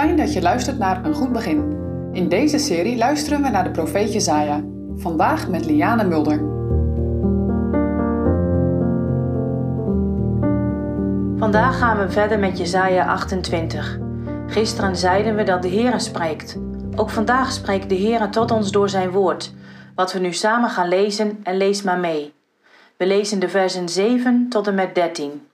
Fijn dat je luistert naar Een Goed Begin. In deze serie luisteren we naar de profeet Jezaja. Vandaag met Liane Mulder. Vandaag gaan we verder met Jesaja 28. Gisteren zeiden we dat de Heere spreekt. Ook vandaag spreekt de Heere tot ons door zijn woord, wat we nu samen gaan lezen en lees maar mee. We lezen de versen 7 tot en met 13.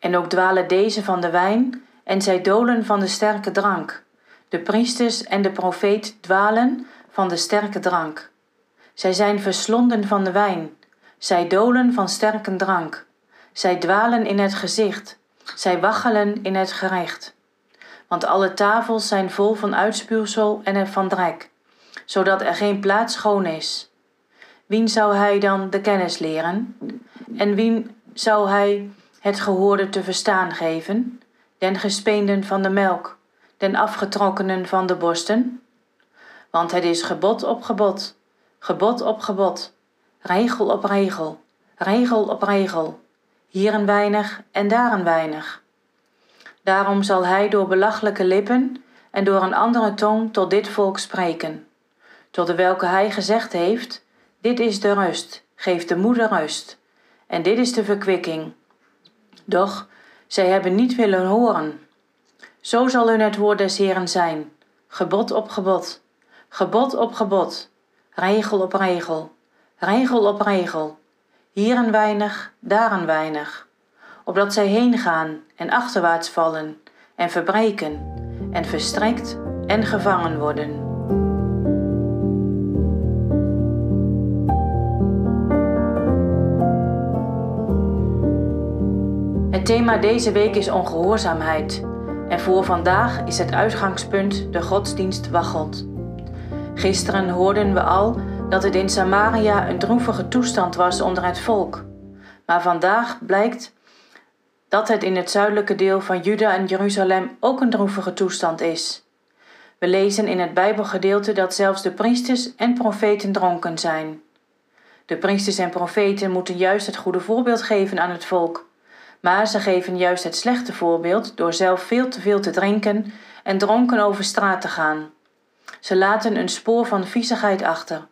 En ook dwalen deze van de wijn en zij dolen van de sterke drank. De priesters en de profeet dwalen van de sterke drank. Zij zijn verslonden van de wijn. Zij dolen van sterke drank. Zij dwalen in het gezicht. Zij waggelen in het gerecht. Want alle tafels zijn vol van uitspuwsel en van drek, zodat er geen plaats schoon is. Wien zou hij dan de kennis leren? En wien zou hij het gehoorde te verstaan geven? Den gespeenden van de melk, den afgetrokkenen van de borsten? Want het is gebod op gebod, gebod op gebod, regel op regel, regel op regel, hier een weinig en daar een weinig. Daarom zal hij door belachelijke lippen en door een andere tong tot dit volk spreken, tot de welke hij gezegd heeft, dit is de rust, geef de moeder rust, en dit is de verkwikking. Doch zij hebben niet willen horen. Zo zal hun het woord des Heeren zijn, gebod op gebod, gebod op gebod, regel op regel, regel op regel, hier een weinig, daar een weinig, opdat zij heen gaan en achterwaarts vallen en verbreken en verstrekt en gevangen worden. Het thema deze week is ongehoorzaamheid en voor vandaag is het uitgangspunt de godsdienst waggelt. Gisteren hoorden we al dat het in Samaria een droevige toestand was onder het volk, maar vandaag blijkt dat het in het zuidelijke deel van Juda en Jeruzalem ook een droevige toestand is. We lezen in het Bijbelgedeelte dat zelfs de priesters en profeten dronken zijn. De priesters en profeten moeten juist het goede voorbeeld geven aan het volk maar ze geven juist het slechte voorbeeld door zelf veel te veel te drinken en dronken over straat te gaan. Ze laten een spoor van viezigheid achter.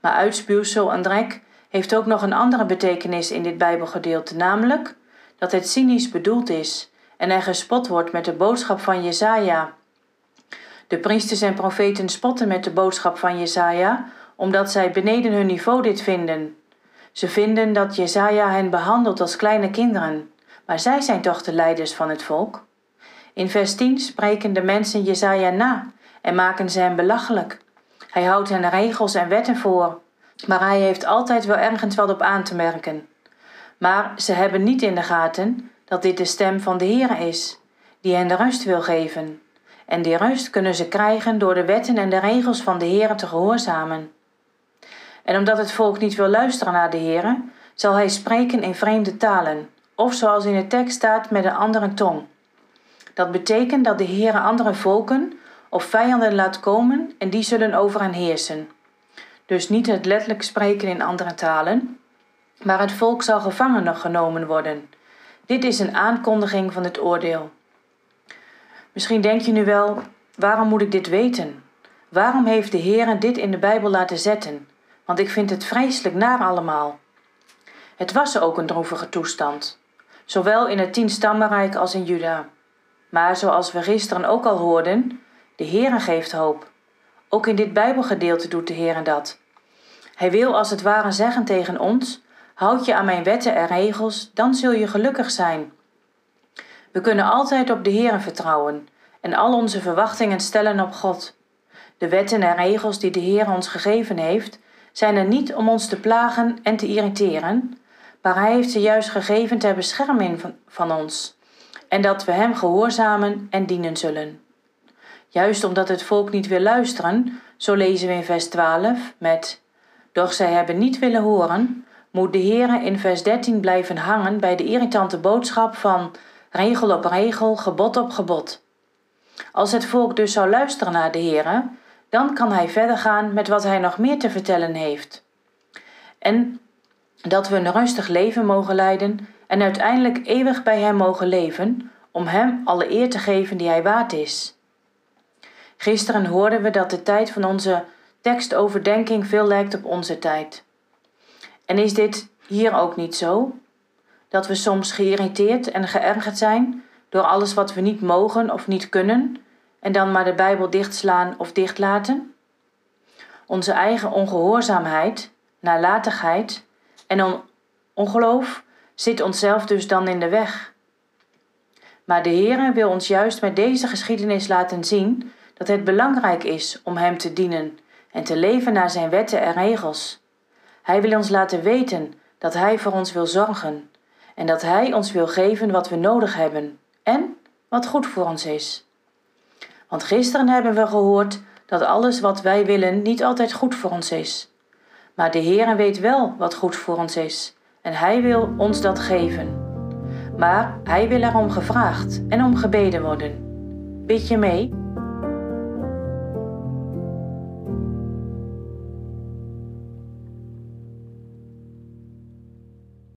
Maar uitspuwsel en drek heeft ook nog een andere betekenis in dit Bijbelgedeelte, namelijk dat het cynisch bedoeld is en er gespot wordt met de boodschap van Jesaja. De priesters en profeten spotten met de boodschap van Jesaja, omdat zij beneden hun niveau dit vinden. Ze vinden dat Jesaja hen behandelt als kleine kinderen maar zij zijn toch de leiders van het volk? In vers 10 spreken de mensen Jezaja na en maken ze hem belachelijk. Hij houdt hen regels en wetten voor, maar hij heeft altijd wel ergens wat op aan te merken. Maar ze hebben niet in de gaten dat dit de stem van de Heer is, die hen de rust wil geven. En die rust kunnen ze krijgen door de wetten en de regels van de Heer te gehoorzamen. En omdat het volk niet wil luisteren naar de Heer, zal hij spreken in vreemde talen, of zoals in de tekst staat met een andere tong. Dat betekent dat de Heer andere volken of vijanden laat komen en die zullen over hen heersen. Dus niet het letterlijk spreken in andere talen, maar het volk zal gevangen genomen worden. Dit is een aankondiging van het oordeel. Misschien denk je nu wel, waarom moet ik dit weten? Waarom heeft de Heer dit in de Bijbel laten zetten? Want ik vind het vreselijk naar allemaal. Het was ook een droevige toestand zowel in het tienstammenrijk als in Juda. Maar zoals we gisteren ook al hoorden, de Heere geeft hoop. Ook in dit Bijbelgedeelte doet de Heere dat. Hij wil als het ware zeggen tegen ons: Houd je aan mijn wetten en regels, dan zul je gelukkig zijn. We kunnen altijd op de Heere vertrouwen en al onze verwachtingen stellen op God. De wetten en regels die de Heer ons gegeven heeft, zijn er niet om ons te plagen en te irriteren, maar hij heeft ze juist gegeven ter bescherming van, ons, en dat we hem gehoorzamen en dienen zullen. Juist omdat het volk niet wil luisteren, zo lezen we in vers 12 met: Doch zij hebben niet willen horen, moet de Heere in vers 13 blijven hangen bij de irritante boodschap van regel op regel, gebod op gebod. Als het volk dus zou luisteren naar de Heere, dan kan hij verder gaan met wat hij nog meer te vertellen heeft. En dat we een rustig leven mogen leiden en uiteindelijk eeuwig bij Hem mogen leven, om Hem alle eer te geven die Hij waard is. Gisteren hoorden we dat de tijd van onze tekstoverdenking veel lijkt op onze tijd. En is dit hier ook niet zo? Dat we soms geïrriteerd en geërgerd zijn door alles wat we niet mogen of niet kunnen en dan maar de Bijbel dichtslaan of dichtlaten? Onze eigen ongehoorzaamheid, nalatigheid en ongeloof zit onszelf dus dan in de weg. Maar de Heere wil ons juist met deze geschiedenis laten zien dat het belangrijk is om Hem te dienen en te leven naar Zijn wetten en regels. Hij wil ons laten weten dat Hij voor ons wil zorgen en dat Hij ons wil geven wat we nodig hebben en wat goed voor ons is. Want gisteren hebben we gehoord dat alles wat wij willen niet altijd goed voor ons is. Maar de Heere weet wel wat goed voor ons is en Hij wil ons dat geven. Maar Hij wil erom gevraagd en om gebeden worden. Bid je mee?